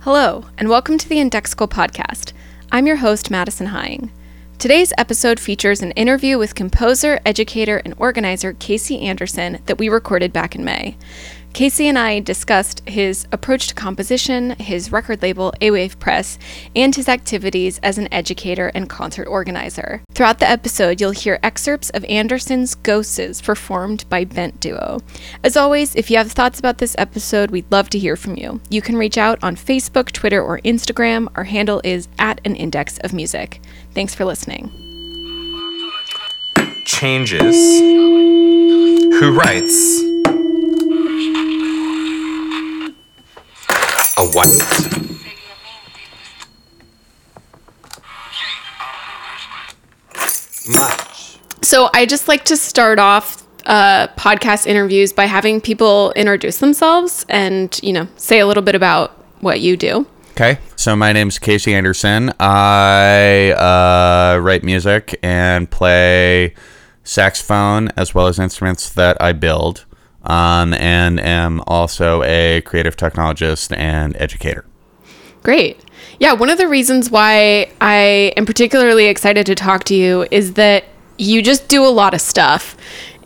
Hello, and welcome to the Indexical podcast. I'm your host, Madison Heying. Today's episode features an interview with composer, educator, and organizer Casey Anderson that we recorded back in May. Casey and I discussed his approach to composition, his record label, A Wave Press, and his activities as an educator and concert organizer. Throughout the episode, you'll hear excerpts of Anderson's Ghosts performed by Bent Duo. As always, if you have thoughts about this episode, we'd love to hear from you. You can reach out on Facebook, Twitter, or Instagram. Our handle is at an index of music. Thanks for listening. Changes. Who writes? A white? Much. So I just like to start off uh, podcast interviews by having people introduce themselves and, you know, say a little bit about what you do. Okay, so my name's Casey Anderson. I uh, write music and play saxophone as well as instruments that I build, um, and am also a creative technologist and educator. Great. Yeah, one of the reasons why I am particularly excited to talk to you is that you just do a lot of stuff.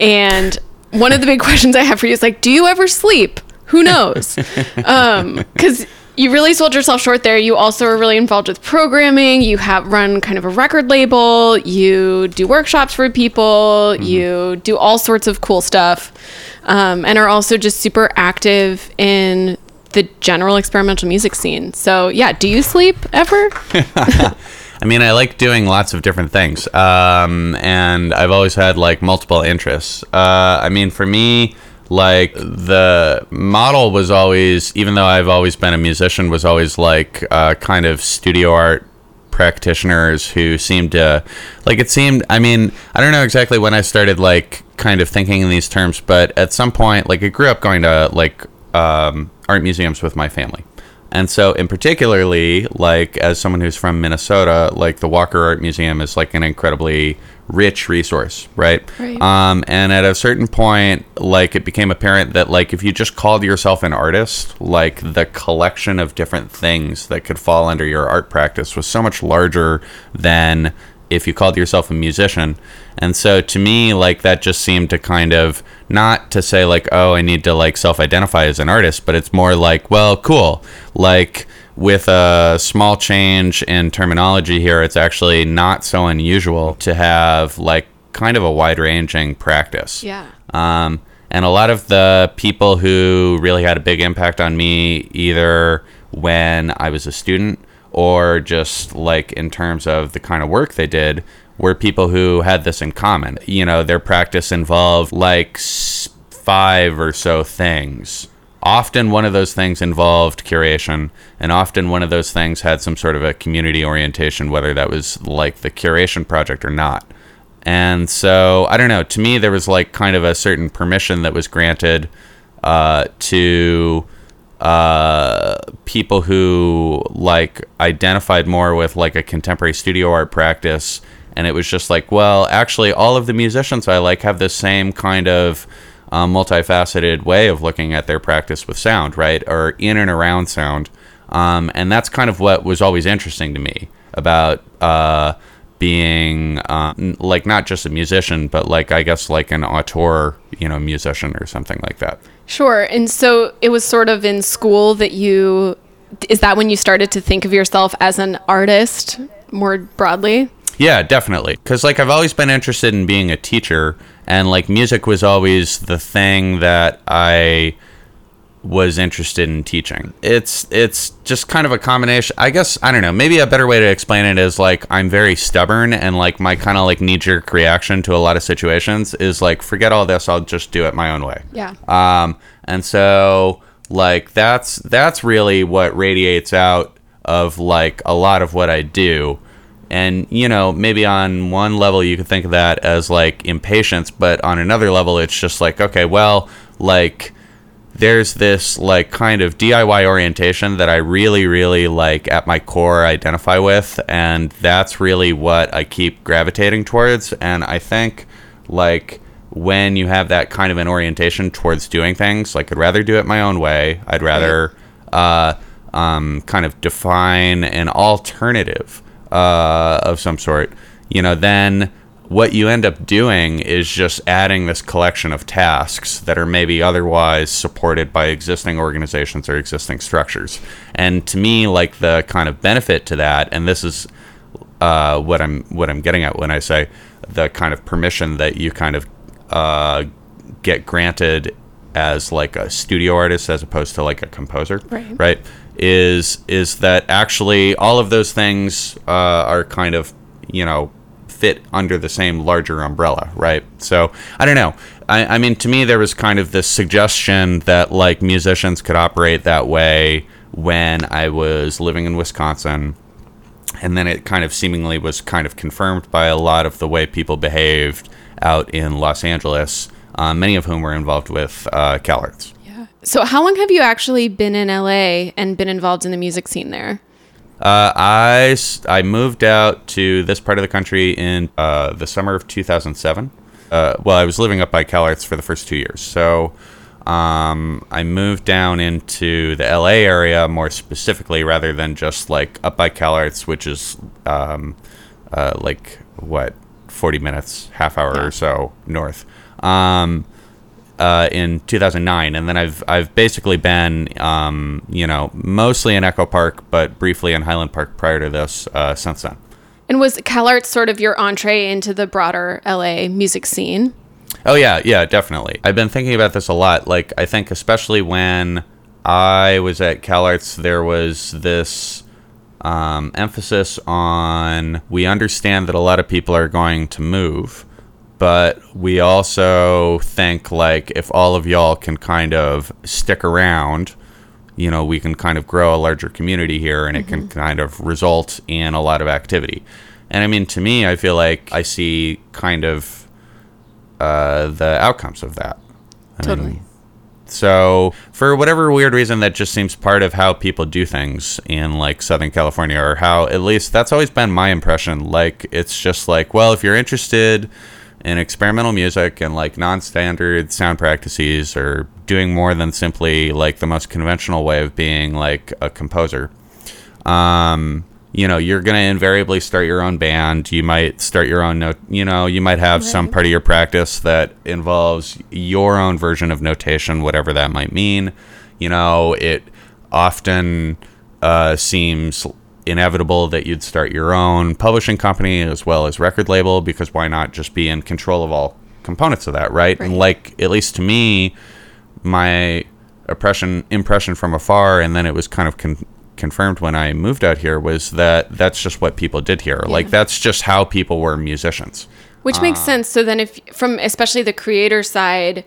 And one of the big questions I have for you is like, do you ever sleep? Who knows? Because you really sold yourself short there. You also are really involved with programming. You have run kind of a record label. You do workshops for people. You do all sorts of cool stuff, um, and are also just super active in the general experimental music scene. So yeah, do you sleep ever? I mean, I like doing lots of different things, um, and I've always had like multiple interests. Uh, I mean, for me, like the model was always, even though I've always been a musician, was always like uh, kind of studio art practitioners who seemed to like it seemed i mean i don't know exactly when i started like kind of thinking in these terms but at some point like i grew up going to like um, art museums with my family. And so in particularly like as someone who's from minnesota like the walker art museum is like an incredibly rich resource right, Right. um, and at a certain point like it became apparent that like if you just called yourself an artist like the collection of different things that could fall under your art practice was so much larger than if you called yourself a musician. And so to me, like that just seemed to kind of not to say like, oh, I need to like self identify as an artist, but it's more like, well, cool. Like with a small change in terminology here, it's actually not so unusual to have like kind of a wide ranging practice. Yeah. Um, and a lot of the people who really had a big impact on me, either when I was a student or just like in terms of the kind of work they did, were people who had this in common. You know, their practice involved like five or so things. Often one of those things involved curation, and often one of those things had some sort of a community orientation, whether that was like the curation project or not. And so I don't know. To me, there was like kind of a certain permission that was granted uh, to uh, people who like identified more with like a contemporary studio art practice. And it was just like, well, actually, all of the musicians I like have the same kind of um, multifaceted way of looking at their practice with sound, right? Or in and around sound. Um, and that's kind of what was always interesting to me about uh, being uh, like not just a musician, but like I guess like an auteur, you know, musician or something like that. Sure. And so it was sort of in school that you is that when you started to think of yourself as an artist more broadly? Yeah, definitely. Because like I've always been interested in being a teacher, and like music was always the thing that I was interested in teaching. It's it's just kind of a combination. I guess I don't know. Maybe a better way to explain it is like I'm very stubborn, and like my kind of like knee jerk reaction to a lot of situations is like forget all this. I'll just do it my own way. Yeah. Um, and so like that's that's really what radiates out of like a lot of what I do. And you know, maybe on one level you could think of that as like impatience, but on another level it's just like okay, well, like there's this like kind of DIY orientation that I really, really like at my core identify with, and that's really what I keep gravitating towards. And I think like when you have that kind of an orientation towards doing things, like I'd rather do it my own way. I'd rather uh, um, kind of define an alternative uh, of some sort, you know, then what you end up doing is just adding this collection of tasks that are maybe otherwise supported by existing organizations or existing structures. And to me, like the kind of benefit to that, and this is uh, what I'm what I'm getting at when I say the kind of permission that you kind of uh, get granted as like a studio artist as opposed to like a composer, Right. right? Is is that actually all of those things uh, are kind of you know fit under the same larger umbrella, right? So I don't know. I, I mean, to me, there was kind of this suggestion that like musicians could operate that way when I was living in Wisconsin and then it kind of seemingly was kind of confirmed by a lot of the way people behaved out in Los Angeles, uh, many of whom were involved with uh, CalArts. So, how long have you actually been in LA and been involved in the music scene there? Uh, I, I moved out to this part of the country in uh, the summer of 2007. Uh, well, I was living up by CalArts for the first two years. So um, I moved down into the LA area more specifically rather than just like up by CalArts, which is um, uh, like what, 40 minutes, half hour Yeah. or so north. Um, uh, in 2009, and then I've I've basically been um, you know mostly in Echo Park, but briefly in Highland Park prior to this uh, since then. And was CalArts sort of your entree into the broader LA music scene? Oh yeah, yeah, definitely. I've been thinking about this a lot. Like I think especially when I was at CalArts, there was this um, emphasis on we understand that a lot of people are going to move, but we also think like if all of y'all can kind of stick around, you know, we can kind of grow a larger community here and it can kind of result in a lot of activity. And I mean, to me, I feel like I see kind of uh, the outcomes of that. I mean, Totally. so, for whatever weird reason, that just seems part of how people do things in like Southern California, or how at least that's always been my impression. Like, it's just like, well, if you're interested in experimental music and like non standard sound practices, or doing more than simply like the most conventional way of being like a composer, um, you know, you're going to invariably start your own band. You might start your own note, you know, you might have some part of your practice that involves your own version of notation, whatever that might mean. You know, it often uh, seems inevitable that you'd start your own publishing company as well as record label because why not just be in control of all components of that, right? And like, at least to me, my impression impression from afar, and then it was kind of con- confirmed when I moved out here was that that's just what people did here. Like that's just how people were musicians. Which makes uh, sense. So then, if from especially the creator side,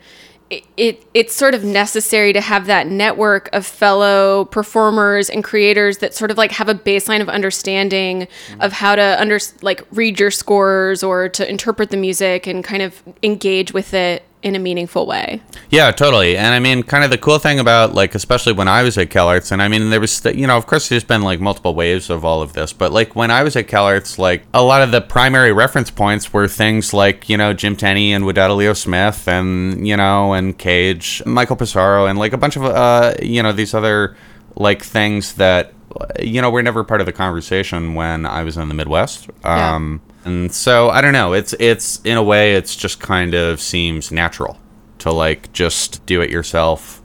it, it it's sort of necessary to have that network of fellow performers and creators that sort of like have a baseline of understanding of how to under like read your scores or to interpret the music and kind of engage with it in a meaningful way. Yeah, totally. And I mean, kind of the cool thing about like, especially when I was at CalArts, and I mean, there was, st- you know, of course, there's been like multiple waves of all of this, but like when I was at CalArts, like a lot of the primary reference points were things like, you know, Jim Tenney and Wadada Leo Smith and, you know, and Cage, Michael Pisaro, and like a bunch of, uh, you know, these other like things that, you know, were never part of the conversation when I was in the Midwest. Yeah. And so I don't know. It's it's in a way it's just kind of seems natural to like just do it yourself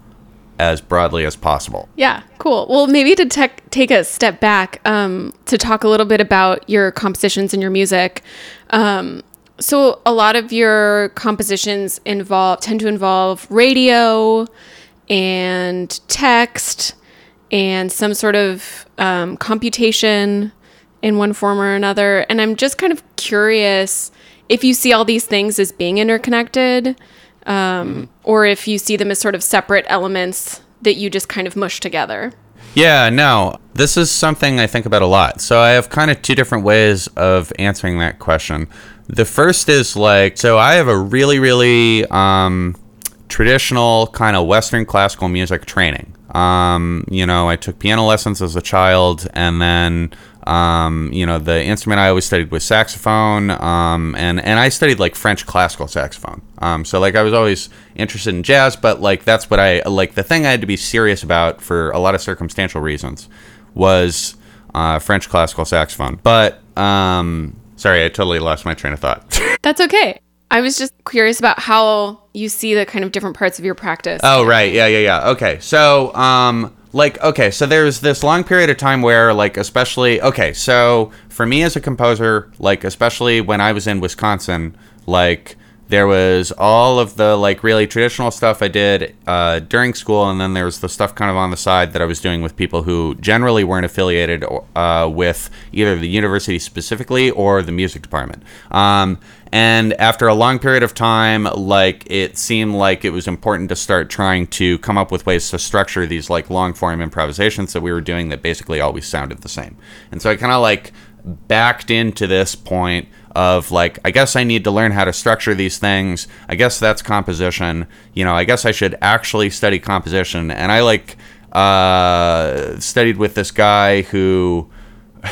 as broadly as possible. Yeah, cool. Well, maybe to tech take a step back um, to talk a little bit about your compositions and your music. Um, so, a lot of your compositions involve tend to involve radio and text and some sort of um, computation in one form or another. And I'm just kind of curious if you see all these things as being interconnected um, or if you see them as sort of separate elements that you just kind of mush together. Yeah, no. This is something I think about a lot. So I have kind of two different ways of answering that question. The first is like so I have a really really um traditional kind of western classical music training. Um, you know, I took piano lessons as a child and then Um, you know, the instrument I always studied was saxophone, um, and and I studied like French classical saxophone. Um, so like I was always interested in jazz, but like that's what I like. The thing I had to be serious about for a lot of circumstantial reasons was uh, French classical saxophone. But um, sorry, I totally lost my train of thought. That's okay. I was just curious about how you see the kind of different parts of your practice. Oh right, yeah, yeah, yeah. Okay, so um, like okay, so there's this long period of time where like especially okay, so for me as a composer, like especially when I was in Wisconsin, like there was all of the like really traditional stuff I did uh, during school, and then there was the stuff kind of on the side that I was doing with people who generally weren't affiliated uh, with either the university specifically or the music department. Um, and after a long period of time, like it seemed like it was important to start trying to come up with ways to structure these like long form improvisations that we were doing that basically always sounded the same. And so I kind of like backed into this point of like I guess I need to learn how to structure these things. I guess that's composition. You know, I guess I should actually study composition. And I like uh, studied with this guy who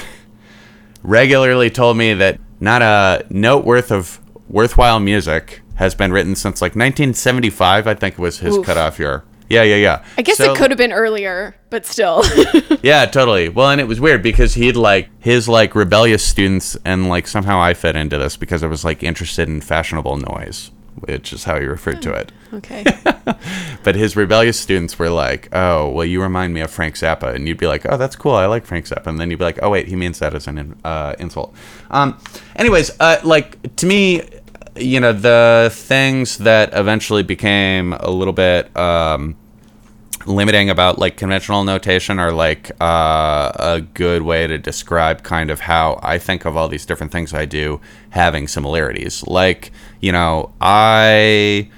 regularly told me that not a note worth of worthwhile music has been written since like 1975. I think was his Oof. cutoff year. Yeah, yeah, yeah. I guess So- it could have been earlier, but still. yeah, totally. Well, and it was weird because he'd like his like rebellious students, and like somehow I fit into this because I was like interested in fashionable noise, which is how he referred to it. okay. But his rebellious students were like, "Oh, well, you remind me of Frank Zappa," and you'd be like, "Oh, that's cool. I like Frank Zappa," and then you'd be like, "Oh, wait, he means that as an uh, insult." Um, anyways, uh, like to me, you know, the things that eventually became a little bit. Um, limiting about like conventional notation are like uh, a good way to describe kind of how I think of all these different things I do having similarities. Like, you know, I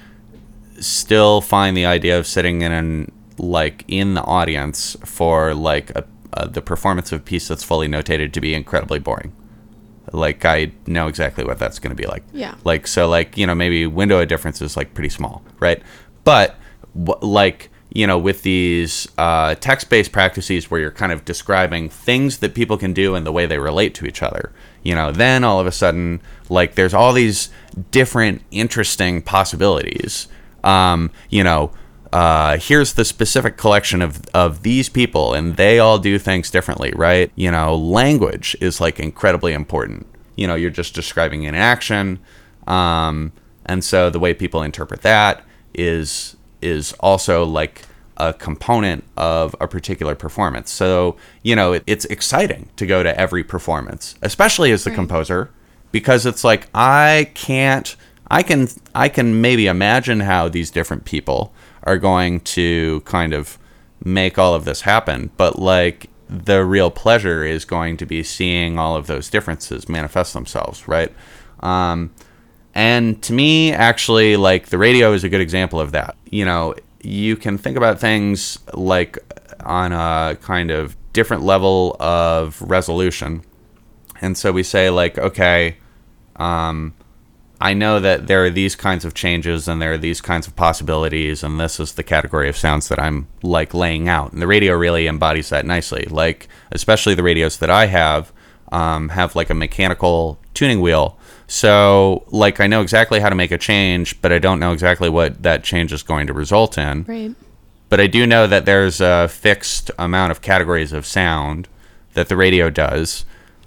still find the idea of sitting in an like in the audience for like a, uh, the performance of a piece that's fully notated to be incredibly boring. Like I know exactly what that's going to be like. Yeah. Like so, like you know, maybe window of difference is like pretty small, right? But wh- like you know, with these uh, text-based practices where you're kind of describing things that people can do and the way they relate to each other, you know, then all of a sudden, like there's all these different interesting possibilities. Um, you know, uh, here's the specific collection of, of these people and they all do things differently, right? You know, language is like incredibly important. You know, you're just describing an action. Um, and so the way people interpret that is is also like a component of a particular performance. So, you know, it, it's exciting to go to every performance, especially as the composer, because it's like I can't I can I can maybe imagine how these different people are going to kind of make all of this happen, but like the real pleasure is going to be seeing all of those differences manifest themselves, right? Um, and to me, actually, like the radio is a good example of that. You know, you can think about things like on a kind of different level of resolution. And so we say, like, okay, um, I know that there are these kinds of changes and there are these kinds of possibilities, and this is the category of sounds that I'm like laying out. And the radio really embodies that nicely. Like, especially the radios that I have um, have like a mechanical tuning wheel. So, like, I know exactly how to make a change, but I don't know exactly what that change is going to result in right. but I do know that there's a fixed amount of categories of sound that the radio does,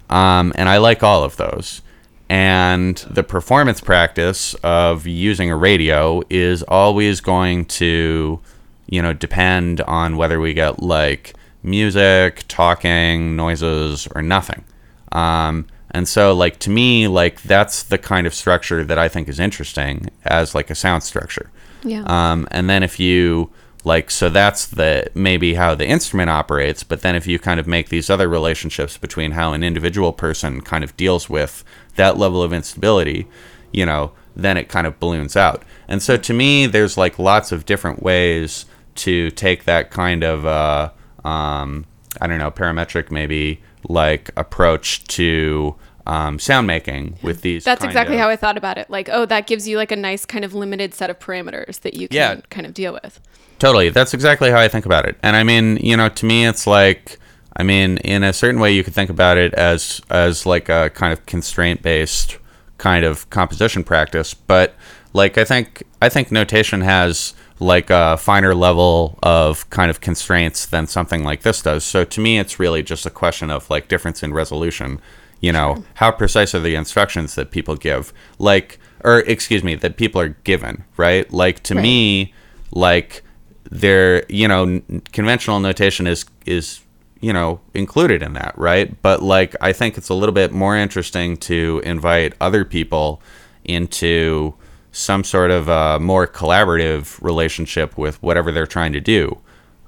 um, and I like all of those. And the performance practice of using a radio is always going to, you know, depend on whether we get like music, talking, noises, or nothing. Um, and so, like to me, like that's the kind of structure that I think is interesting as like a sound structure. Yeah. Um, and then if you like, so that's the maybe how the instrument operates. But then if you kind of make these other relationships between how an individual person kind of deals with that level of instability, you know, then it kind of balloons out. And so to me, there's like lots of different ways to take that kind of, uh, um, I don't know, parametric maybe like approach to um, sound making with these. That's exactly of- how I thought about it. Like, oh, that gives you like a nice kind of limited set of parameters that you can Yeah. kind of deal with. Totally. That's exactly how I think about it. And I mean, you know, to me, it's like, I mean, in a certain way, you could think about it as as like a kind of constraint based kind of composition practice. But like I think I think notation has like a finer level of kind of constraints than something like this does. So to me, it's really just a question of like difference in resolution. You know, sure. how precise are the instructions that people give? Like, or excuse me, that people are given, right? Like to right. me, like their you know, conventional notation is is you know included in that, right? But like I think it's a little bit more interesting to invite other people into some sort of a more collaborative relationship with whatever they're trying to do.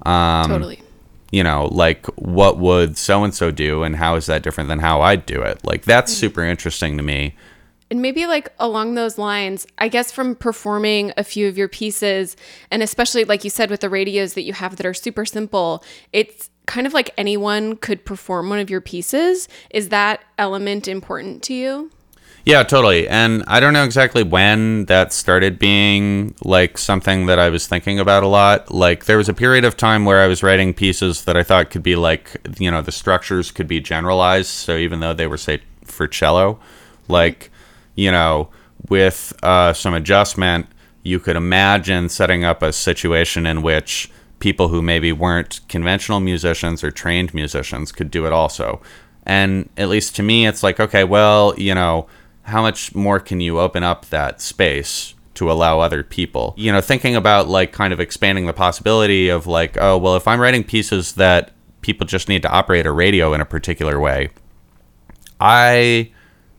Um, totally. You know, like what would so and so do, and how is that different than how I'd do it? Like that's mm. super interesting to me. And maybe like along those lines, I guess from performing a few of your pieces, and especially like you said with the radios that you have that are super simple, it's kind of like anyone could perform one of your pieces. Is that element important to you? Yeah, totally. And I don't know exactly when that started being like something that I was thinking about a lot. Like there was a period of time where I was writing pieces that I thought could be like, you know, the structures could be generalized. So even though they were say for cello, like, you know, with uh, some adjustment, you could imagine setting up a situation in which people who maybe weren't conventional musicians or trained musicians could do it also. And at least to me, it's like, okay, well, you know, how much more can you open up that space to allow other people? You know, thinking about like kind of expanding the possibility of like, oh, well, if I'm writing pieces that people just need to operate a radio in a particular way, I,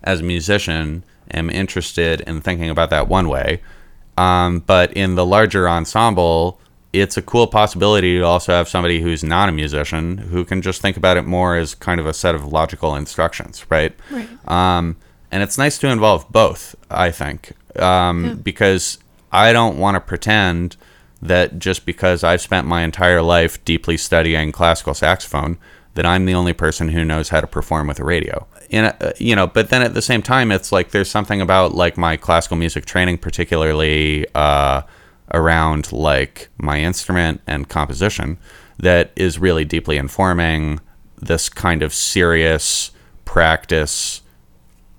as a musician, am interested in thinking about that one way. Um, but in the larger ensemble, it's a cool possibility to also have somebody who's not a musician who can just think about it more as kind of a set of logical instructions, right? Right. Um, and it's nice to involve both. I think um, yeah. because I don't want to pretend that just because I've spent my entire life deeply studying classical saxophone that I'm the only person who knows how to perform with a radio. In a, you know, but then at the same time, it's like there's something about like my classical music training, particularly uh, around like my instrument and composition, that is really deeply informing this kind of serious practice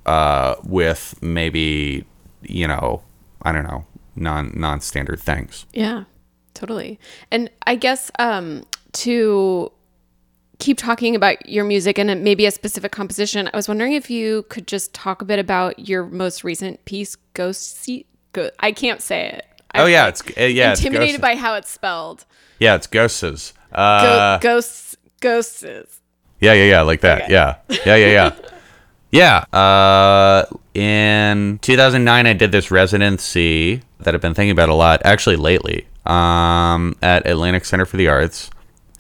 uh, with maybe you know I don't know non non standard things. Yeah, totally. And I guess um, to keep talking about your music and maybe a specific composition, I was wondering if you could just talk a bit about your most recent piece, Ghost. Go- I can't say it. I'm oh yeah, it's uh, yeah. Intimidated it's by how it's spelled. Yeah, it's ghosts. Uh, Go- ghosts. Ghosts. Yeah, yeah, yeah, like that. Okay. Yeah, yeah, yeah, yeah. Yeah. Uh, in 2009, I did this residency that I've been thinking about a lot, actually lately, um, at Atlantic Center for the Arts,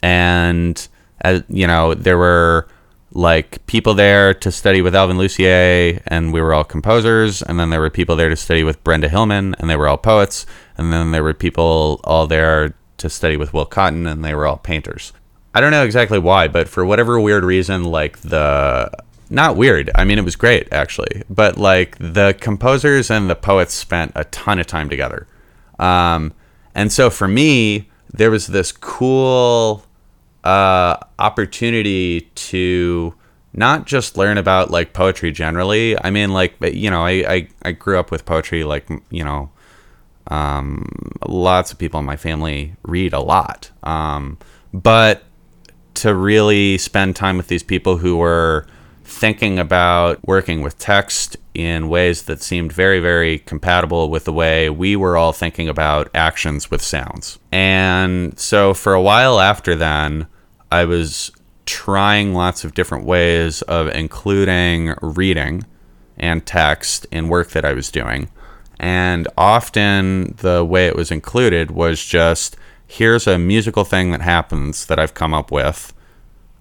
and as you know, there were like people there to study with Alvin Lucier, and we were all composers, and then there were people there to study with Brenda Hillman, and they were all poets, and then there were people all there to study with Will Cotton, and they were all painters. I don't know exactly why, but for whatever weird reason, like the not weird. I mean, it was great actually, but like the composers and the poets spent a ton of time together, um, and so for me, there was this cool uh, opportunity to not just learn about like poetry generally. I mean, like you know, I I, I grew up with poetry. Like you know, um, lots of people in my family read a lot, um, but to really spend time with these people who were thinking about working with text in ways that seemed very, very compatible with the way we were all thinking about actions with sounds. And so for a while after then, I was trying lots of different ways of including reading and text in work that I was doing. And often the way it was included was just here's a musical thing that happens that I've come up with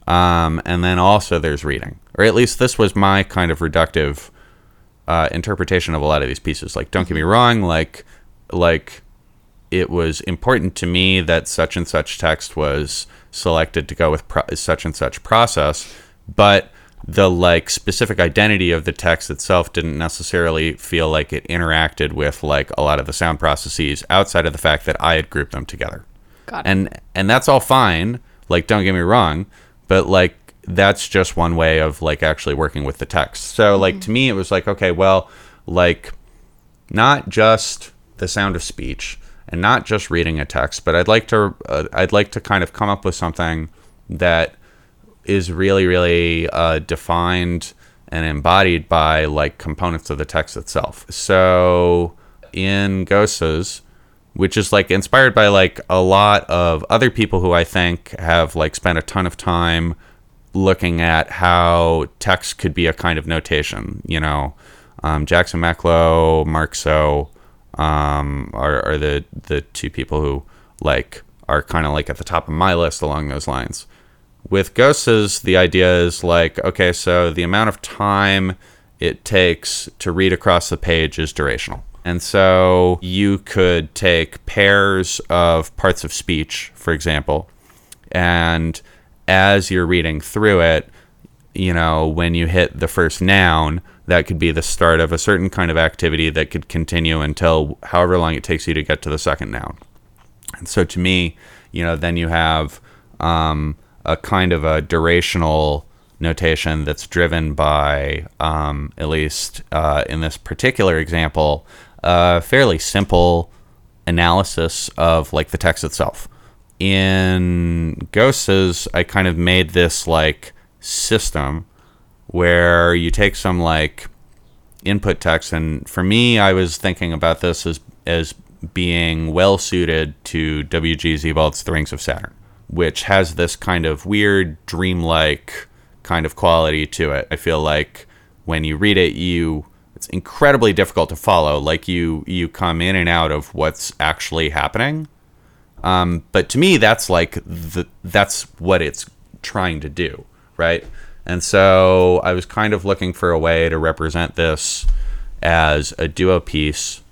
um, and then also there's reading, or at least this was my kind of reductive uh, interpretation of a lot of these pieces. Like, don't get me wrong, like, like it was important to me that such and such text was selected to go with pro- such and such process, but the like specific identity of the text itself didn't necessarily feel like it interacted with like a lot of the sound processes outside of the fact that I had grouped them together. Got it. And and that's all fine. Like don't get me wrong, but like that's just one way of like actually working with the text. So like to me it was like okay, well, like not just the sound of speech and not just reading a text, but I'd like to uh, I'd like to kind of come up with something that is really really uh, defined and embodied by like components of the text itself. So in Ghostas, which is like inspired by like a lot of other people who I think have like spent a ton of time looking at how text could be a kind of notation. You know, um, Jackson Mac Low, Mark So um, are, are the the two people who like are kind of like at the top of my list along those lines. With Ghostas, the idea is like, okay, so the amount of time it takes to read across the page is durational. And so you could take pairs of parts of speech, for example, and as you're reading through it, you know, when you hit the first noun, that could be the start of a certain kind of activity that could continue until however long it takes you to get to the second noun. And so to me, you know, then you have um, a kind of a durational notation that's driven by, um, at least uh, in this particular example, a fairly simple analysis of like the text itself. In Ghosts, I kind of made this like system where you take some like input text and for me I was thinking about this as as being well suited to W.G. Sebald's The Rings of Saturn, which has this kind of weird dreamlike kind of quality to it. I feel like when you read it you it's incredibly difficult to follow. Like you you come in and out of what's actually happening. Um, but to me that's like the that's what it's trying to do, right? And so I was kind of looking for a way to represent this as a duo piece,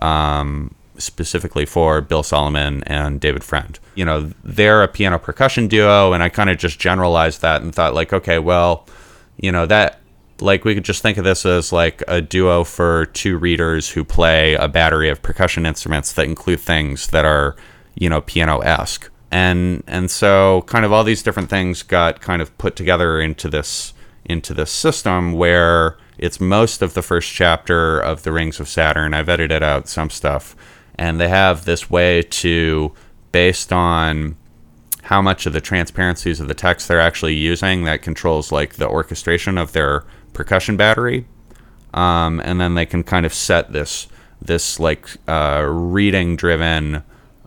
um, specifically for Bill Solomon and David Friend. You know, they're a piano percussion duo, and I kind of just generalized that and thought, like, okay, well, you know, that, like, we could just think of this as like a duo for two readers who play a battery of percussion instruments that include things that are, you know, piano esque and and so kind of all these different things got kind of put together into this into this system where it's most of the first chapter of the Rings of Saturn. I've edited out some stuff, and they have this way to based on how much of the transparencies of the text they're actually using that controls like the orchestration of their percussion battery um, and then they can kind of set this this like uh, reading driven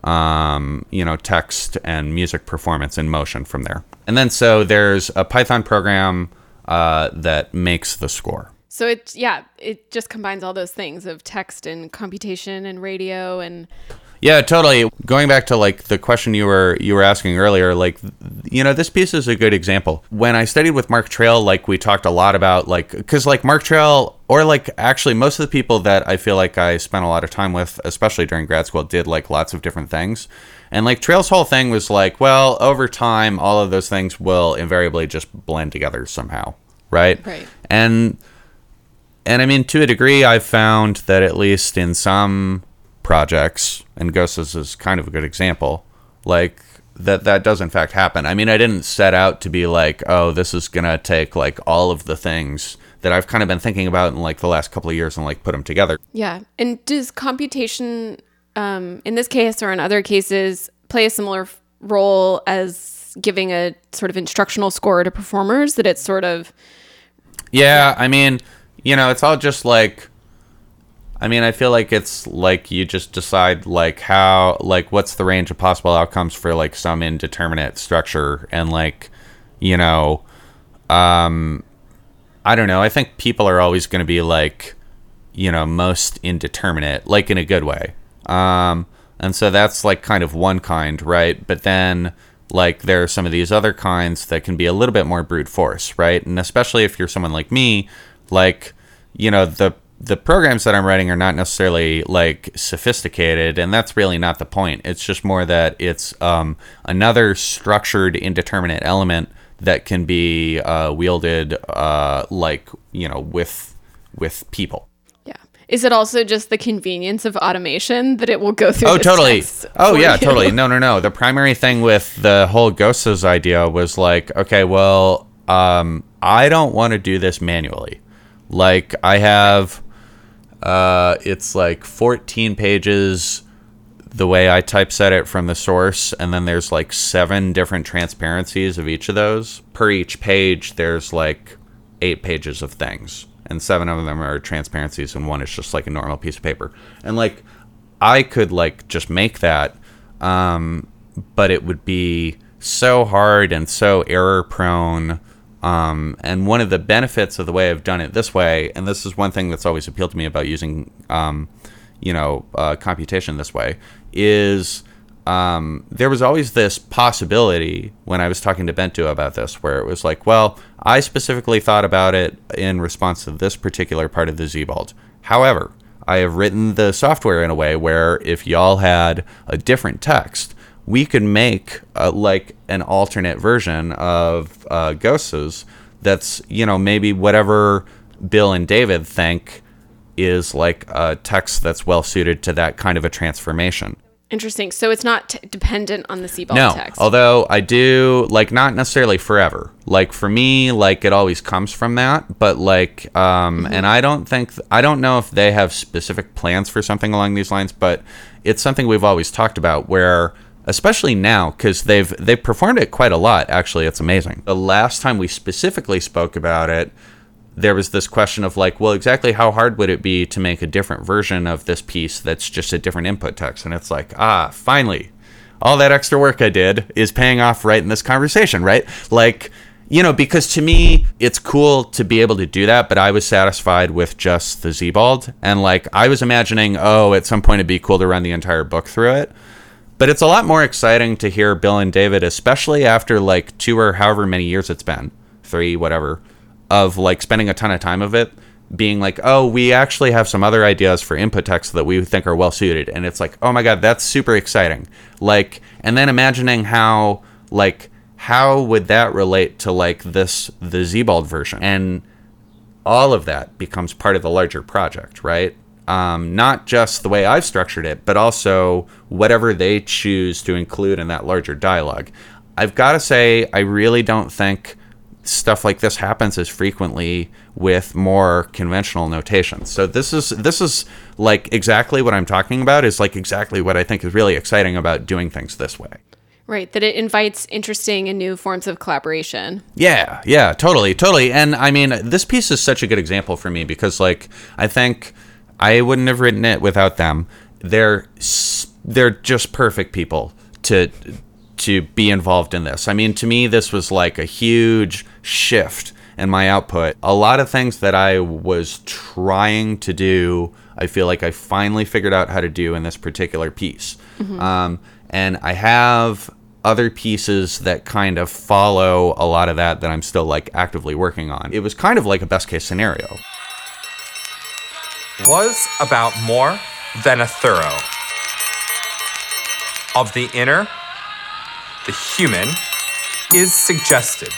um, you know, text and music performance in motion from there. And then so there's a Python program uh, that makes the score. So it yeah, it just combines all those things of text and computation and radio and yeah, totally. Going back to like the question you were you were asking earlier, like you know, this piece is a good example. When I studied with Mark Trayle, like we talked a lot about like cuz like Mark Trayle or like actually most of the people that I feel like I spent a lot of time with, especially during grad school, did like lots of different things. And like Trayle's whole thing was like, well, over time all of those things will invariably just blend together somehow, right? Right. And and I mean to a degree I've found that at least in some projects, and Ghostas is kind of a good example, like that that does in fact happen. I mean, I didn't set out to be like, oh, this is gonna take like all of the things that I've kind of been thinking about in like the last couple of years and like put them together. Yeah. And does computation, um, in this case or in other cases, play a similar role as giving a sort of instructional score to performers? That it's sort of Yeah, I mean, you know, it's all just like I mean, I feel like it's like you just decide like how like what's the range of possible outcomes for like some indeterminate structure and like you know um I don't know. I think people are always going to be like you know most indeterminate like in a good way. Um and so that's like kind of one kind, right? But then like there are some of these other kinds that can be a little bit more brute force, right? And especially if you're someone like me, like you know the the programs that I'm writing are not necessarily like sophisticated, and that's really not the point. It's just more that it's um, another structured, indeterminate element that can be uh, wielded uh, like you know with with people. yeah. Is it also just the convenience of automation that it will go through? Oh, totally. Oh, yeah, you? totally. No, no, no. The primary thing with the whole Ghostas idea was like, okay, well, um, I don't want to do this manually. Like, I have, uh, it's like 14 pages the way I typeset it from the source, and then there's like seven different transparencies of each of those. Per each page, there's like eight pages of things, and seven of them are transparencies, and one is just like a normal piece of paper. And like, I could like just make that, um, but it would be so hard and so error prone. Um, and one of the benefits of the way I've done it this way, and this is one thing that's always appealed to me about using, um, you know, uh, computation this way, is um, there was always this possibility when I was talking to Bento about this, where it was like, well, I specifically thought about it in response to this particular part of the Sebald. However, I have written the software in a way where if y'all had a different text, we could make uh, like an alternate version of uh, Ghostas that's, you know, maybe whatever Bill and David think is like a text that's well suited to that kind of a transformation. Interesting. So it's not t- dependent on the Sebald No, text. although I do like not necessarily forever. Like for me, like it always comes from that. But like, um, and I don't think I don't know if they have specific plans for something along these lines. But it's something we've always talked about. Where especially now because they've they've performed it quite a lot. Actually, it's amazing. The last time we specifically spoke about it, there was this question of like, well, exactly how hard would it be to make a different version of this piece that's just a different input text? And it's like, ah, finally, all that extra work I did is paying off right in this conversation, right? Like, you know, because to me, it's cool to be able to do that, but I was satisfied with just the Sebald. And like, I was imagining, oh, at some point it'd be cool to run the entire book through it. But it's a lot more exciting to hear Bill and David, especially after like two or however many years it's been, three, whatever, of like spending a ton of time of it, being like, oh, we actually have some other ideas for input text that we think are well suited. And it's like, oh my God, that's super exciting. Like, and then imagining how, like, how would that relate to like this, the Sebald version? And all of that becomes part of the larger project, right? Um, not just the way I've structured it, but also whatever they choose to include in that larger dialogue. I've got to say, I really don't think stuff like this happens as frequently with more conventional notations. So this is this is like exactly what I'm talking about is like exactly what I think is really exciting about doing things this way. right. That it invites interesting and new forms of collaboration. Yeah, yeah, totally, totally. And I mean, this piece is such a good example for me because, like, I think I wouldn't have written it without them. They're they're just perfect people to to be involved in this. I mean, to me, this was like a huge shift in my output. A lot of things that I was trying to do, I feel like I finally figured out how to do in this particular piece. Um, and I have other pieces that kind of follow a lot of that that I'm still like actively working on. It was kind of like a best case scenario. Was about more than a thorough. Of the inner, the human is suggested.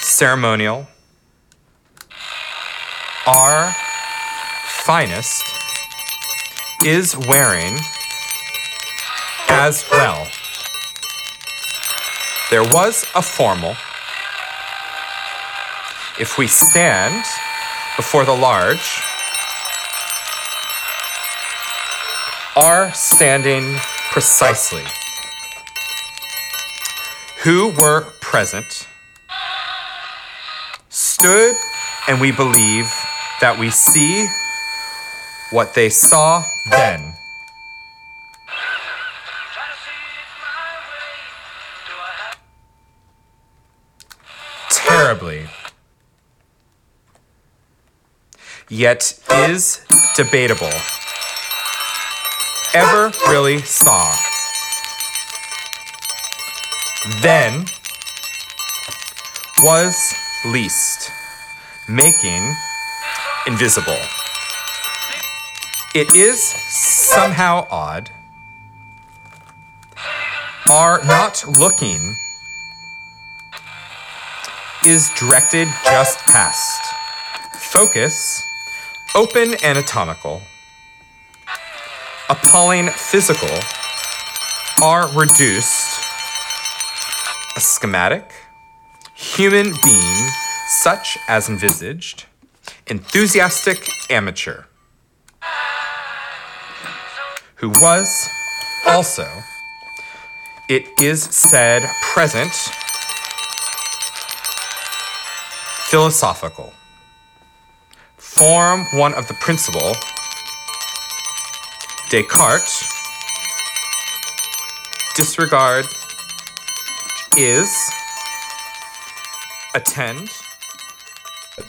Ceremonial, our finest is wearing as well. There was a formal. If we stand before the large are standing precisely. Who were present stood, and we believe that we see what they saw then. Yet is debatable. Ever really saw. Then was least, making invisible. It is somehow odd. Are not looking is directed just past. Focus open anatomical, appalling physical, are reduced a schematic, human being such as envisaged, enthusiastic amateur, who was also, it is said, present, philosophical. Form one of the principle, Descartes, disregard is attend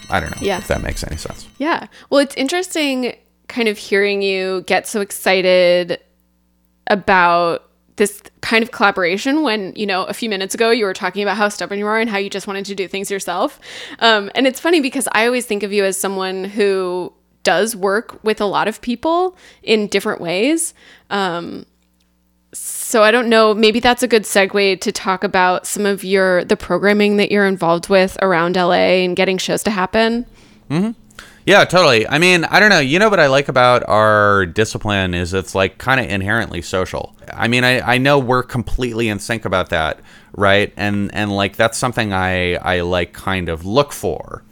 I don't know Yeah. if that makes any sense. Yeah. Well, it's interesting kind of hearing you get so excited about this kind of collaboration when, you know, a few minutes ago you were talking about how stubborn you are and how you just wanted to do things yourself. Um, and it's funny because I always think of you as someone who does work with a lot of people in different ways. Um, so I don't know, maybe that's a good segue to talk about some of your the programming that you're involved with around LA and getting shows to happen. Yeah, totally. I mean, I don't know. You know what I like about our discipline is it's like kind of inherently social. I mean, I, I know we're completely in sync about that, right? And and like that's something I I like kind of look for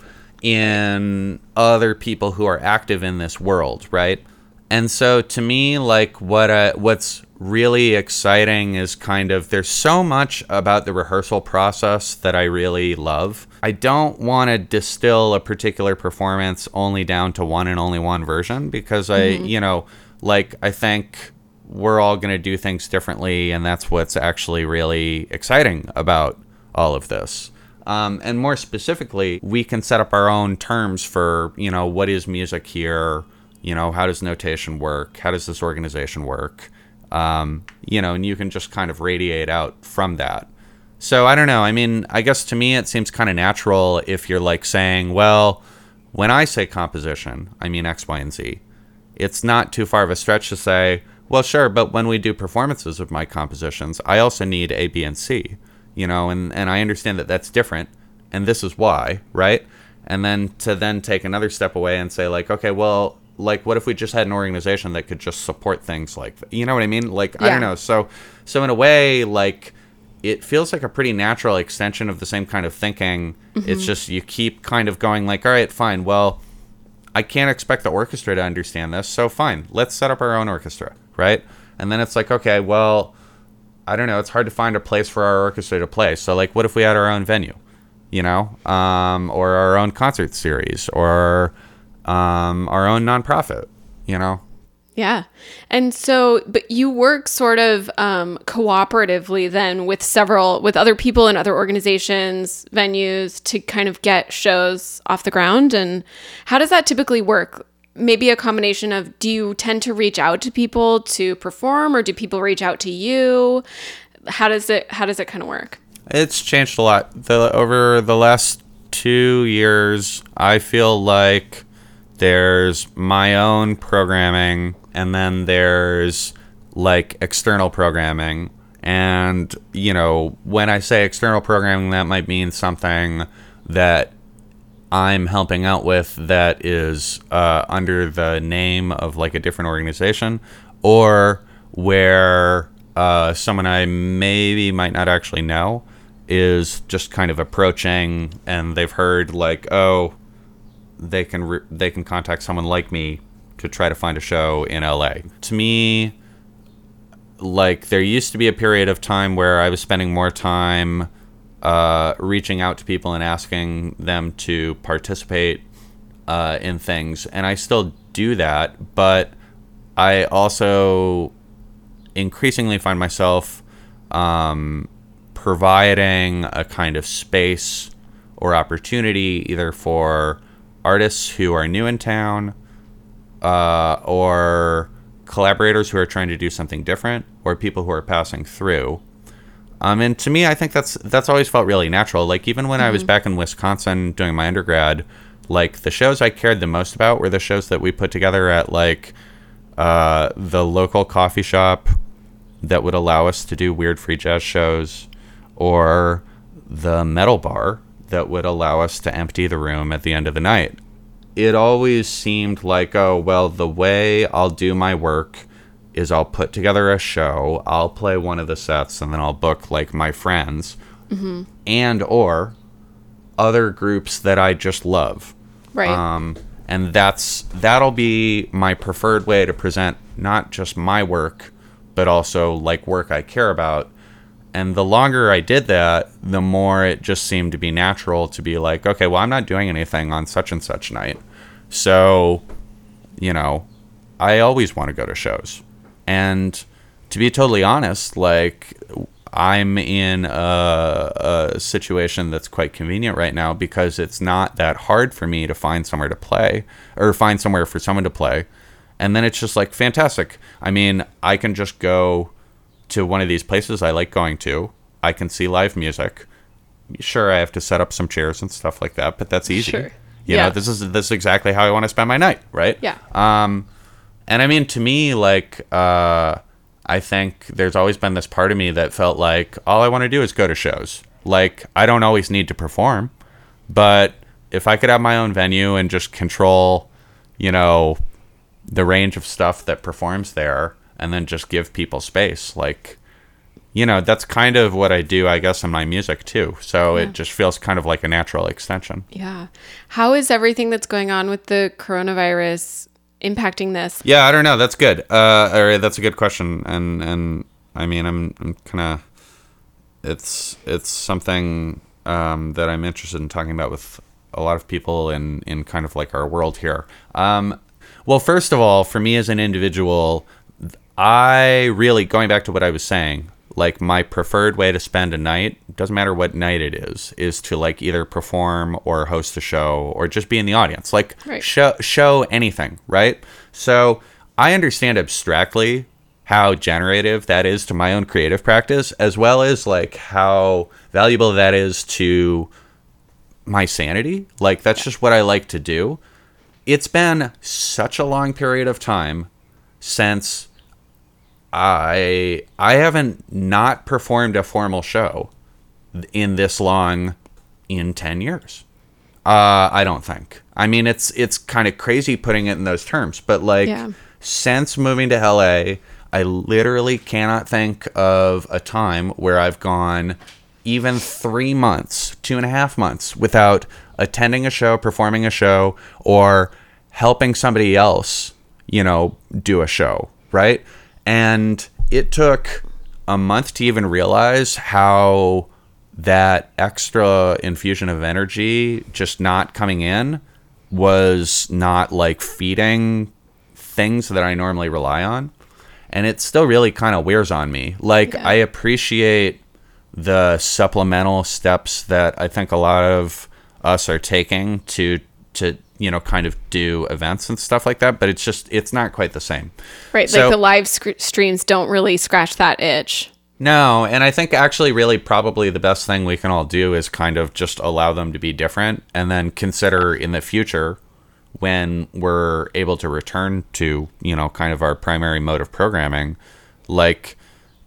in other people who are active in this world, right? And so to me, like what uh, what's really exciting is kind of there's so much about the rehearsal process that I really love. I don't want to distill a particular performance only down to one and only one version because I, you know, like I think we're all going to do things differently and that's what's actually really exciting about all of this. Um, and more specifically, we can set up our own terms for, you know, what is music here? You know, how does notation work? How does this organization work? Um, you know, and you can just kind of radiate out from that. So I don't know. I mean, I guess to me it seems kind of natural if you're like saying, well, when I say composition, I mean X, Y, and Z. It's not too far of a stretch to say, well, sure, but when we do performances of my compositions, I also need A, B, and C, you know, and, and I understand that that's different, and this is why, right? And then to then take another step away and say, like, okay, well, like, what if we just had an organization that could just support things like, you know what I mean? Like, I don't know. So, so in a way, like, it feels like a pretty natural extension of the same kind of thinking. It's just you keep kind of going like, all right, fine. Well, I can't expect the orchestra to understand this, so fine. Let's set up our own orchestra, right? And then it's like, okay, well, I don't know. It's hard to find a place for our orchestra to play. So like, what if we had our own venue, you know, um, or our own concert series, or um, our own nonprofit, you know? Yeah. And so, but you work sort of um, cooperatively then with several, with other people and other organizations, venues to kind of get shows off the ground. And how does that typically work? Maybe a combination of do you tend to reach out to people to perform or do people reach out to you? How does it, how does it kind of work? It's changed a lot. The over the last two years, I feel like there's my own programming and then there's like external programming. And, you know, when I say external programming, that might mean something that I'm helping out with that is uh, under the name of like a different organization, or where uh, someone I maybe might not actually know is just kind of approaching, and they've heard like, oh, they can re- they can contact someone like me to try to find a show in LA. To me, like there used to be a period of time where I was spending more time uh, reaching out to people and asking them to participate uh, in things, and I still do that, but I also increasingly find myself um, providing a kind of space or opportunity either for artists who are new in town uh, or collaborators who are trying to do something different or people who are passing through. Um, and to me i think that's that's always felt really natural. Like even when i was back in wisconsin doing my undergrad like the shows i cared the most about were the shows that we put together at like uh, the local coffee shop that would allow us to do weird free jazz shows or the metal bar that would allow us to empty the room at the end of the night it always seemed like, oh, well, the way I'll do my work is I'll put together a show, I'll play one of the sets, and then I'll book like my friends and or other groups that I just love. Right. Um, and that's that'll be my preferred way to present not just my work, but also like work I care about. And the longer I did that, the more it just seemed to be natural to be like, okay, well, I'm not doing anything on such and such night. So, you know, I always want to go to shows. And to be totally honest, like, I'm in a, a situation that's quite convenient right now because it's not that hard for me to find somewhere to play or find somewhere for someone to play. And then it's just like fantastic. I mean, I can just go to one of these places I like going to. I can see live music. Sure, I have to set up some chairs and stuff like that, but that's easy. Sure. You Yeah. know, this is this is exactly how I want to spend my night, right? Yeah. Um, and I mean, to me, like, uh, I think there's always been this part of me that felt like all I want to do is go to shows. Like, I don't always need to perform, but if I could have my own venue and just control, you know, the range of stuff that performs there and then just give people space, like, you know, that's kind of what I do, I guess, in my music too. So it just feels kind of like a natural extension. yeah. How is everything that's going on with the coronavirus impacting this? Yeah, I don't know. That's good. Uh, or that's a good question, and and I mean, I'm I'm kind of it's it's something um, that I'm interested in talking about with a lot of people in in kind of like our world here. Um, well, first of all, for me as an individual, I really going back to what I was saying. Like my preferred way to spend a night doesn't matter what night it is is to like either perform or host a show or just be in the audience like Right. show show anything right so i understand abstractly how generative that is to my own creative practice as well as like how valuable that is to my sanity like that's just what i like to do it's been such a long period of time since i i haven't not performed a formal show in this long in 10 years uh, I don't think. I mean, it's it's kind of crazy putting it in those terms, but like Yeah. since moving to LA, I literally cannot think of a time where I've gone even three months, two and a half months without attending a show, performing a show, or helping somebody else, you know, do a show, right? And it took a month to even realize how that extra infusion of energy just not coming in was not like feeding things that I normally rely on. And it still really kind of wears on me. Like, Yeah. I appreciate the supplemental steps that I think a lot of us are taking to, to, you know, kind of do events and stuff like that, but it's just, it's not quite the same. Right. So- like the live sc- streams don't really scratch that itch. No, and I think actually, really, probably the best thing we can all do is kind of just allow them to be different and then consider in the future when we're able to return to, you know, kind of our primary mode of programming, like,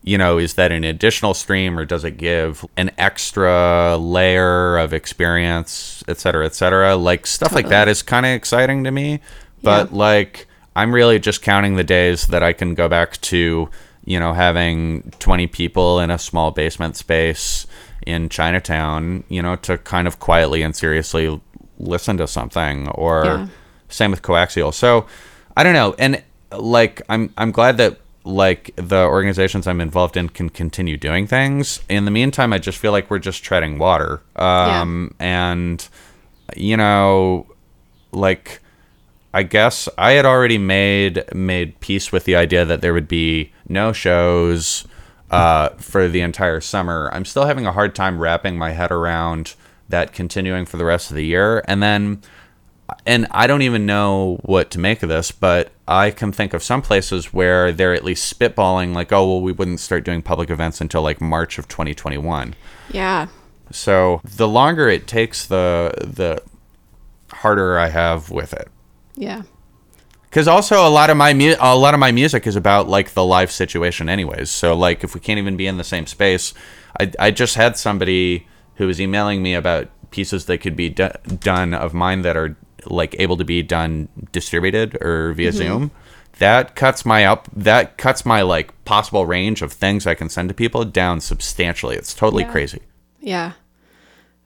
you know, is that an additional stream or does it give an extra layer of experience, et cetera, et cetera? Like, stuff like that is kind of exciting to me. But, Yeah. like, I'm really just counting the days that I can go back to, you know, having 20 people in a small basement space in Chinatown, you know, to kind of quietly and seriously listen to something or Yeah. same with coaxial. So, I don't know. And like I'm I'm glad that like the organizations I'm involved in can continue doing things. In the meantime, I just feel like we're just treading water. Um and you know, like I guess I had already made made peace with the idea that there would be no shows uh, for the entire summer. I'm still having a hard time wrapping my head around that continuing for the rest of the year, and then and I don't even know what to make of this, but I can think of some places where they're at least spitballing like, oh well, we wouldn't start doing public events until like March of 2021. Yeah. So the longer it takes, the the harder I have with it. Yeah. Because also a lot of my mu- a lot of my music is about like the live situation, anyways. So like if we can't even be in the same space, I I just had somebody who was emailing me about pieces that could be do- done of mine that are like able to be done distributed or via mm-hmm. Zoom, that cuts my up that cuts my like possible range of things I can send to people down substantially. It's totally Yeah. crazy. Yeah.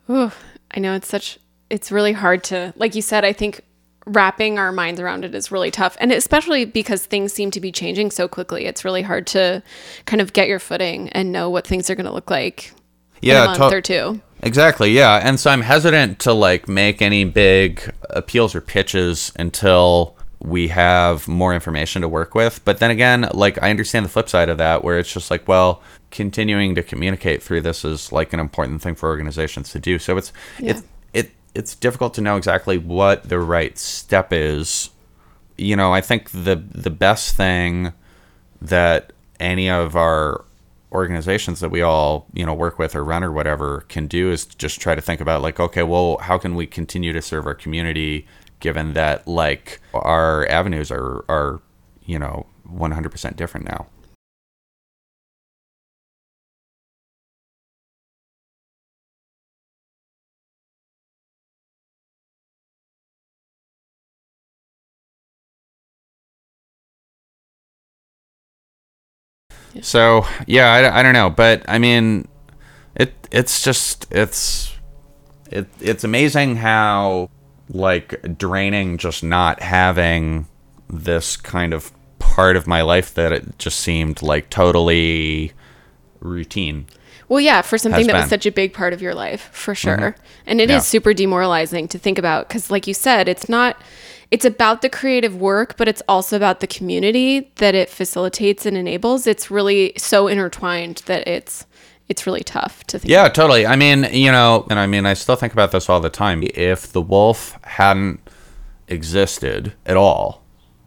Ooh, I know it's such it's really hard to like you said, I think wrapping our minds around it is really tough. And especially because things seem to be changing so quickly. It's really hard to kind of get your footing and know what things are going to look like Yeah, in a month to- or two. Exactly, yeah. And so I'm hesitant to like make any big appeals or pitches until we have more information to work with. But then again, like I understand the flip side of that where it's just like, well, continuing to communicate through this is like an important thing for organizations to do. So it's it's it it's difficult to know exactly what the right step is. You know, I think the the best thing that any of our organizations that we all you know work with or run or whatever can do is just try to think about like okay well how can we continue to serve our community given that like our avenues are are you know 100% different now So yeah, I, I don't know, but I mean, it it's just it's it it's amazing how like draining just not having this kind of part of my life that it just seemed like totally routine. Well, yeah, for something that was such a big part of your life, for mm-hmm. sure. And it is Yeah. super demoralizing to think about because, like you said, it's not, it's about the creative work, but it's also about the community that it facilitates and enables. It's really so intertwined that it's, it's really tough to think. Yeah, totally. I mean, you know, and I mean, I still think about this all the time. If the wolf hadn't existed at all,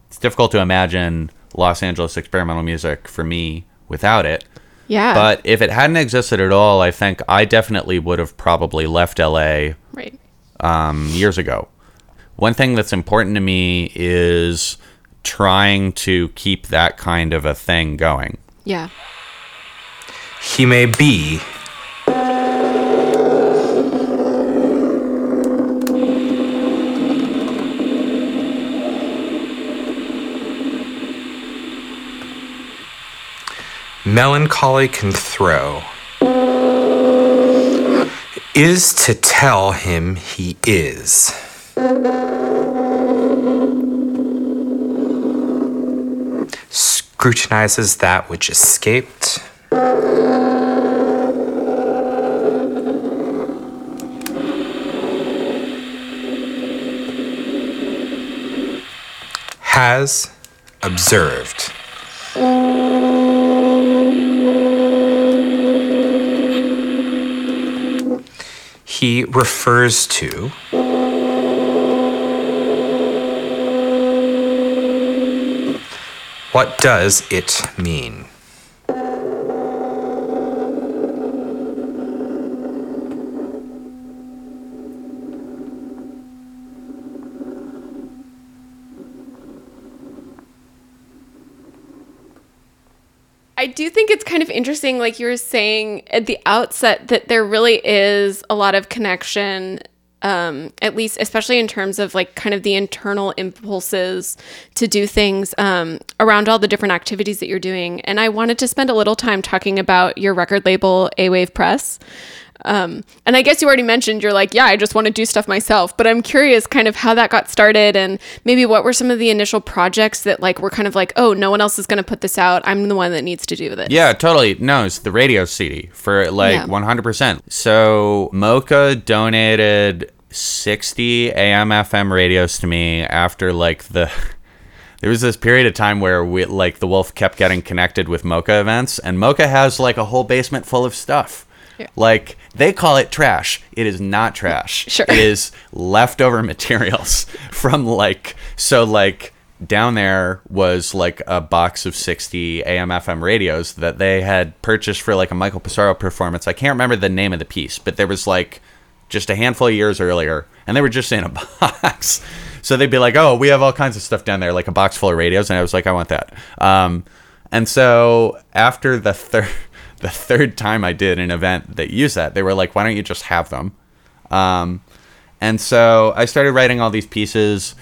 it's difficult to imagine Los Angeles experimental music for me without it. Yeah. But if it hadn't existed at all, I think I definitely would have probably left LA right. um, years ago. One thing that's important to me is trying to keep that kind of a thing going. Yeah. He may be melancholy can throw is to tell him he is. Scrutinizes that which escaped. Has observed. He refers to what does it mean? I do think it's kind of interesting, like you were saying at the outset, that there really is a lot of connection, um, at least, especially in terms of like kind of the internal impulses to do things um, around all the different activities that you're doing. And I wanted to spend a little time talking about your record label, A Wave Press. Um, and I guess you already mentioned you're like, yeah, I just want to do stuff myself. But I'm curious, kind of how that got started, and maybe what were some of the initial projects that like were kind of like, oh, no one else is going to put this out. I'm the one that needs to do this. Yeah, totally. No, it's the radio CD for like Yeah. 100%. So MOCA donated 60 AM FM radios to me after like the. There was this period of time where we like the Wolf kept getting connected with MOCA events, and MOCA has like a whole basement full of stuff. Yeah. Like they call it trash. It is not trash. Sure. It is leftover materials from like so like down there was like a box of 60 AM FM radios that they had purchased for like a Michael Pisaro performance. I can't remember the name of the piece, but there was like just a handful of years earlier and they were just in a box. So they'd be like, "Oh, we have all kinds of stuff down there, like a box full of radios." And I was like, "I want that." Um, and so after the third the third time I did an event that used that, they were like, "Why don't you just have them?" Um, And so I started writing all these pieces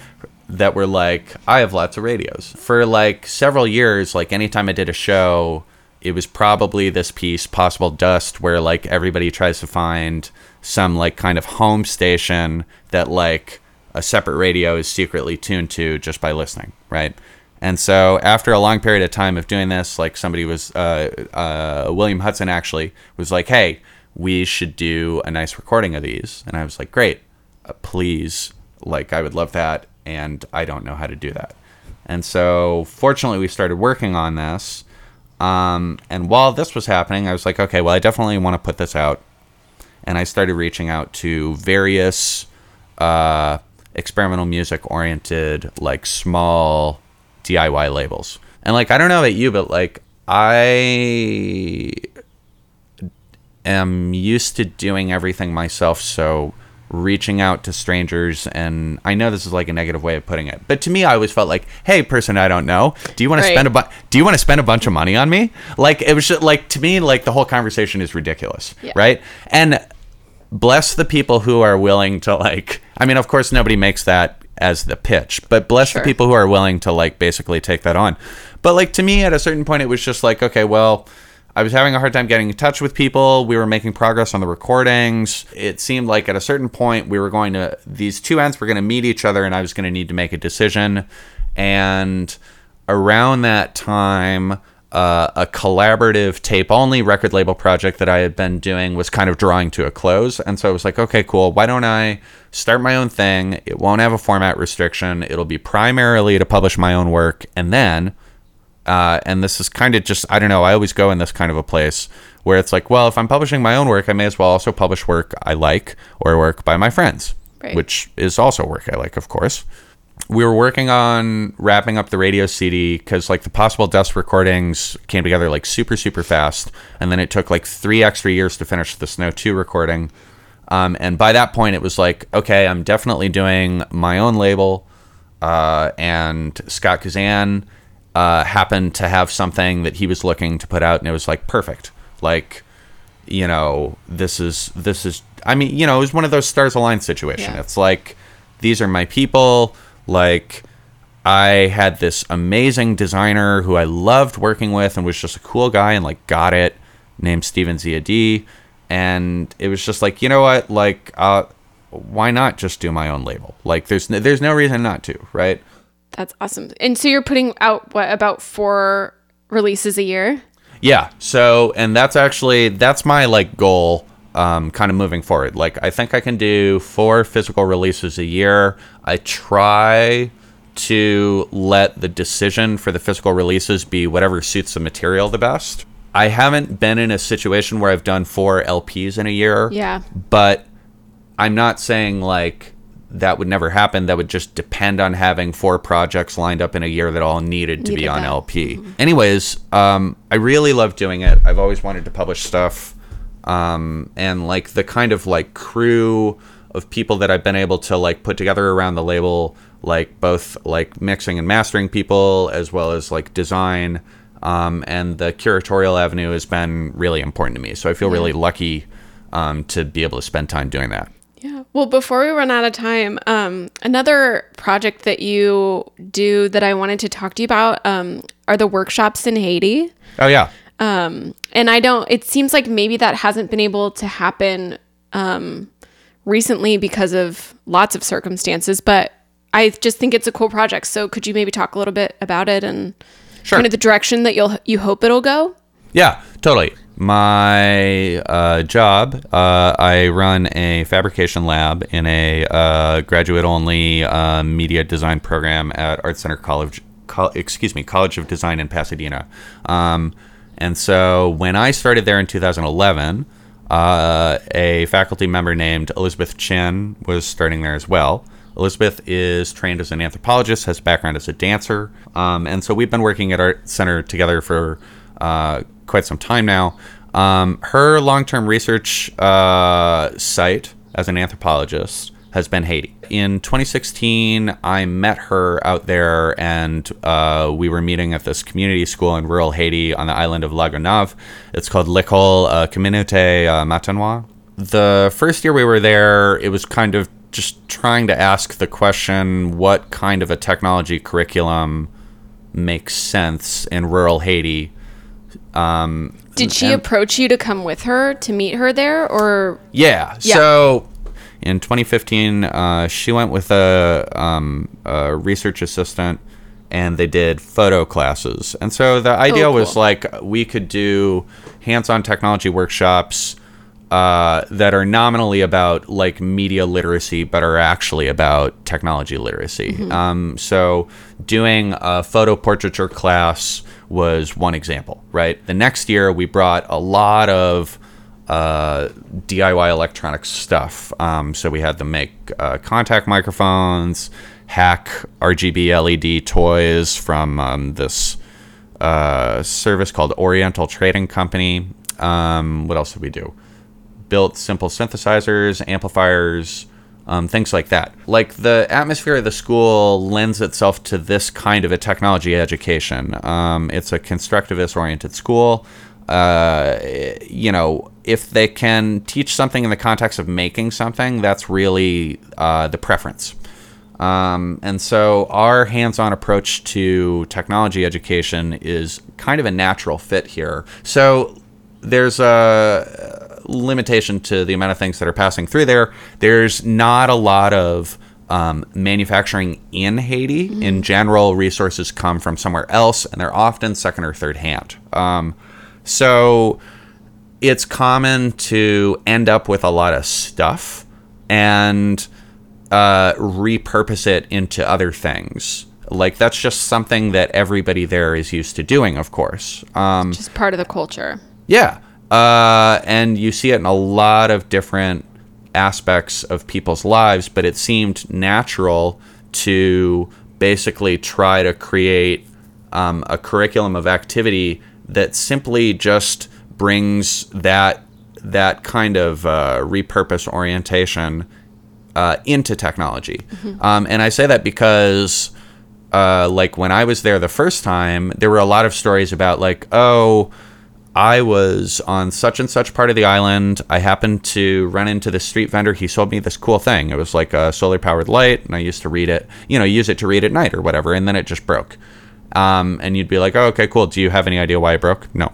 that were like, I have lots of radios. For like several years, like anytime I did a show, it was probably this piece, Possible Dust, where like everybody tries to find some like kind of home station that like a separate radio is secretly tuned to just by listening, right? And so after a long period of time of doing this, like somebody was, uh, uh, William Hudson actually was like, hey, we should do a nice recording of these. And I was like, great, uh, please. Like, I would love that. And I don't know how to do that. And so fortunately, we started working on this. Um, and while this was happening, I was like, okay, well, I definitely want to put this out. And I started reaching out to various uh, experimental music oriented, like small DIY labels. And like I don't know about you, but like I am used to doing everything myself, so reaching out to strangers and I know this is like a negative way of putting it, but to me I always felt like, "Hey, person I don't know, do you want Right. to spend a bu- do you want to spend a bunch of money on me?" Like it was just like to me like the whole conversation is ridiculous, Yeah. right? And bless the people who are willing to like i mean of course nobody makes that as the pitch. But bless Sure. the people who are willing to like basically take that on. But like to me at a certain point it was just like okay well i was having a hard time getting in touch with people. We were making progress on the recordings. It seemed like at a certain point we were going to these two ends were going to meet each other and i was going to need to make a decision. And around that time uh, a collaborative tape only record label project that I had been doing was kind of drawing to a close. And so I was like, okay, cool. Why don't I start my own thing? It won't have a format restriction. It'll be primarily to publish my own work. And then, uh, and this is kind of just, I don't know, I always go in this kind of a place where it's like, well, if I'm publishing my own work, I may as well also publish work I like or work by my friends, Right. which is also work I like, of course we were working on wrapping up the radio CD because like the possible dust recordings came together like super super fast, and then it took like three extra years to finish the Snow Two recording. Um, and by that point, it was like, okay, I'm definitely doing my own label. Uh, and Scott Cazan uh, happened to have something that he was looking to put out, and it was like perfect. Like, you know, this is this is. I mean, you know, it was one of those stars aligned situation. Yeah. It's like these are my people. Like, I had this amazing designer who I loved working with and was just a cool guy and like got it, named Steven Ziadi. And it was just like, you know what? Like, uh, why not just do my own label? Like, there's no, there's no reason not to, right? That's awesome. And so you're putting out what about four releases a year? Yeah. So, and that's actually that's my like goal um kind of moving forward. Like I think I can do four physical releases a year. I try to let the decision for the physical releases be whatever suits the material the best. I haven't been in a situation where I've done four LPs in a year. Yeah. But I'm not saying like that would never happen. That would just depend on having four projects lined up in a year that all needed to be on that. LP. Anyways, um, I really love doing it. I've always wanted to publish stuff. Um, and like the kind of like crew of people that I've been able to like put together around the label, like both like mixing and mastering people as well as like design. Um, and the curatorial avenue has been really important to me. So I feel really lucky um, to be able to spend time doing that. Yeah. Well, before we run out of time, um, another project that you do that I wanted to talk to you about um, are the workshops in Haiti. Oh yeah, And I don't, it seems like maybe that hasn't been able to happen um, recently because of lots of circumstances, but I just think it's a cool project. So could you maybe talk a little bit about it and Sure. kind of the direction that you'll, you hope it'll go? yeah, totally. My uh, job, uh, I run a fabrication lab in a uh, graduate-only uh, media design program at Art Center College. Col- excuse me, College of Design in Pasadena. Um, and so when I started there in 2011, uh, a faculty member named Elizabeth Chin was starting there as well. Elizabeth is trained as an anthropologist, has background as a dancer, um, and so we've been working at Art Center together for uh, quite some time now. Um, her long-term research uh, site as an anthropologist has been Haiti. In 2016, I met her out there, and uh, we were meeting at this community school in rural Haiti on the island of La Gonave. It's called L'École uh, Communauté uh, Matanois. The first year we were there, it was kind of just trying to ask the question what kind of a technology curriculum makes sense in rural Haiti. Um, Did she and- approach you to come with her to meet her there, or Yeah. Yeah. So in 2015, uh, she went with a, um, a research assistant and they did photo classes. And so the idea was Oh, cool. like we could do hands on technology workshops. Uh, that are nominally about like media literacy, but are actually about technology literacy. Mm-hmm. Um, so, doing a photo portraiture class was one example, right? The next year, we brought a lot of uh, DIY electronic stuff. Um, so we had them make uh, contact microphones, hack RGB LED toys from um, this uh, service called Oriental Trading Company. Um, what else did we do? Built simple synthesizers, amplifiers, um, things like that. Like the atmosphere of the school lends itself to this kind of a technology education. Um, it's a constructivist oriented school. Uh, you know, if they can teach something in the context of making something, that's really uh, the preference. Um, and so our hands on approach to technology education is kind of a natural fit here. So there's a limitation to the amount of things that are passing through there. There's not a lot of um, manufacturing in Haiti. In general, resources come from somewhere else, and they're often second or third hand. Um, so it's common to end up with a lot of stuff and uh, repurpose it into other things. Like that's just something that everybody there is used to doing, of course. Um, just part of the culture? yeah. Uh, and you see it in a lot of different aspects of people's lives, but it seemed natural to basically try to create um, a curriculum of activity that simply just brings that that kind of uh, repurpose orientation uh, into technology. Um, and I say that because, uh, like, when I was there the first time, there were a lot of stories about, like, oh, I was on such and such part of the island. I happened to run into this street vendor. He sold me this cool thing. It was like a solar powered light, and I used to read it, you know, use it to read at night or whatever, and then it just broke. Um, and you'd be like, oh, okay, cool. Do you have any idea why it broke? No.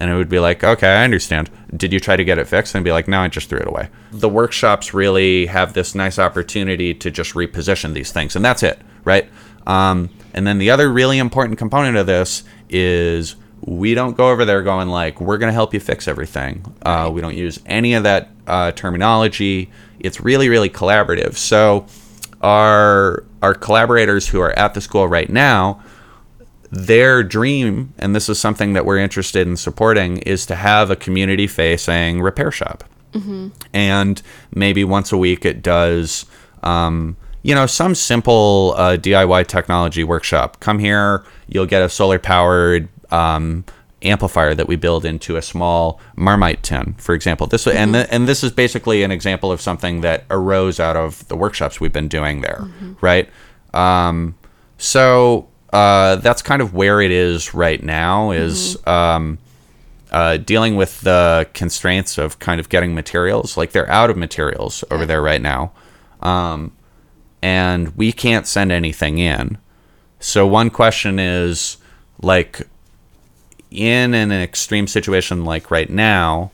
And it would be like, okay, I understand. Did you try to get it fixed? And I'd be like, no, I just threw it away. The workshops really have this nice opportunity to just reposition these things, and that's it, right? Um, and then the other really important component of this is we don't go over there going like, we're going to help you fix everything. Uh, we don't use any of that uh, terminology. It's really, really collaborative. So our our collaborators who are at the school right now their dream, and this is something that we're interested in supporting, is to have a community facing repair shop. And maybe once a week it does, um, you know, some simple uh, DIY technology workshop. Come here, you'll get a solar powered um, amplifier that we build into a small Marmite tin, for example. This and th- and this is basically an example of something that arose out of the workshops we've been doing there, right? Um, so uh, that's kind of where it is right now. Is um, uh, dealing with the constraints of kind of getting materials. Like they're out of materials over there right now, um, and we can't send anything in. So one question is like in an extreme situation like right now,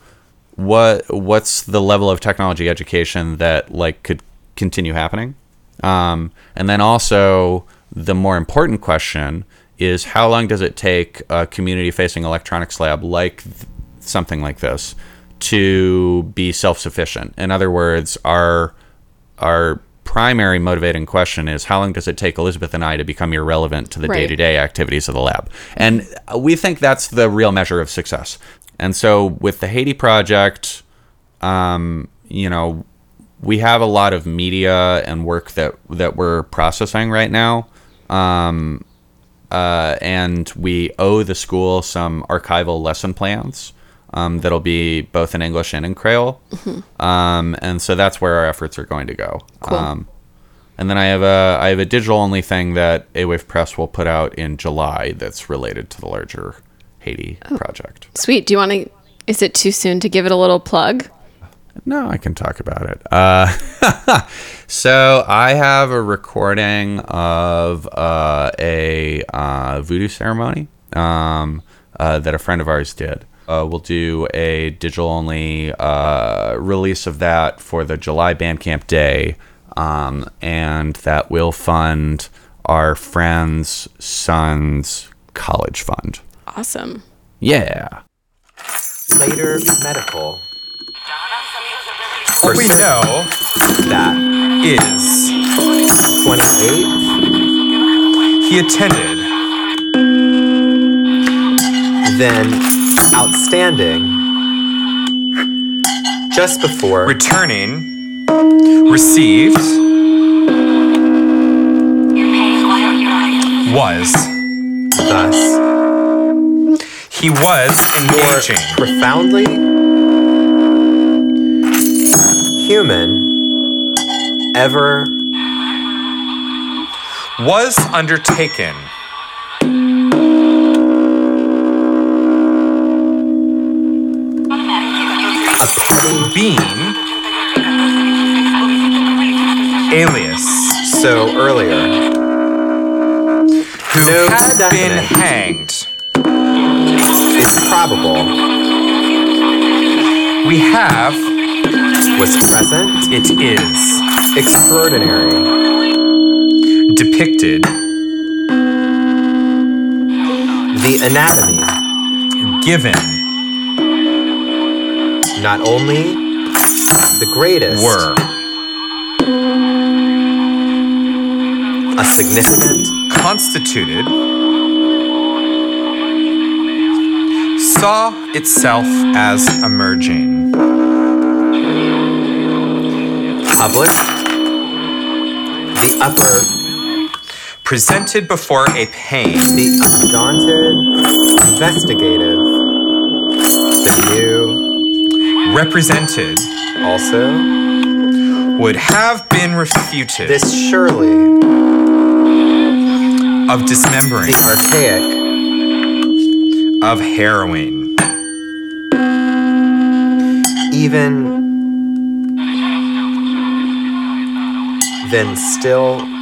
what what's the level of technology education that like could continue happening? Um, and then also the more important question is how long does it take a community facing electronics lab like th- something like this to be self sufficient? In other words, our our primary motivating question is how long does it take Elizabeth and I to become irrelevant to the day to day activities of the lab? And we think that's the real measure of success. And so with the Haiti project, um, you know, we have a lot of media and work that that we're processing right now. Um, uh, and we owe the school some archival lesson plans um, that'll be both in English and in Creole. Um, and so that's where our efforts are going to go. Cool. Um, and then I have a I have a digital only thing that A-Wave Press will put out in July that's related to the larger Haiti project. Sweet. Do you want to? Is it too soon to give it a little plug? No, I can talk about it. Uh, so I have a recording of uh, a uh, voodoo ceremony um, uh, that a friend of ours did. Uh, we'll do a digital only uh, release of that for the July Bandcamp Day, um, and that will fund our friend's son's college fund. Awesome. Yeah. Later medical. What we know That is 28. he attended Then outstanding. Just before returning, received, was. thus He was more engaging. profoundly human ever Was undertaken. a petty beam, Alias. so earlier Who No had been hanged. is probable We have. Was present It is. extraordinary Depicted. the anatomy Given. not only the greatest Were. a significant Constituted. Saw itself as emerging. Public the upper Presented before a pain. the undaunted investigative the new Represented. also Would have been refuted. this surely of dismembering. the archaic Of harrowing. even then still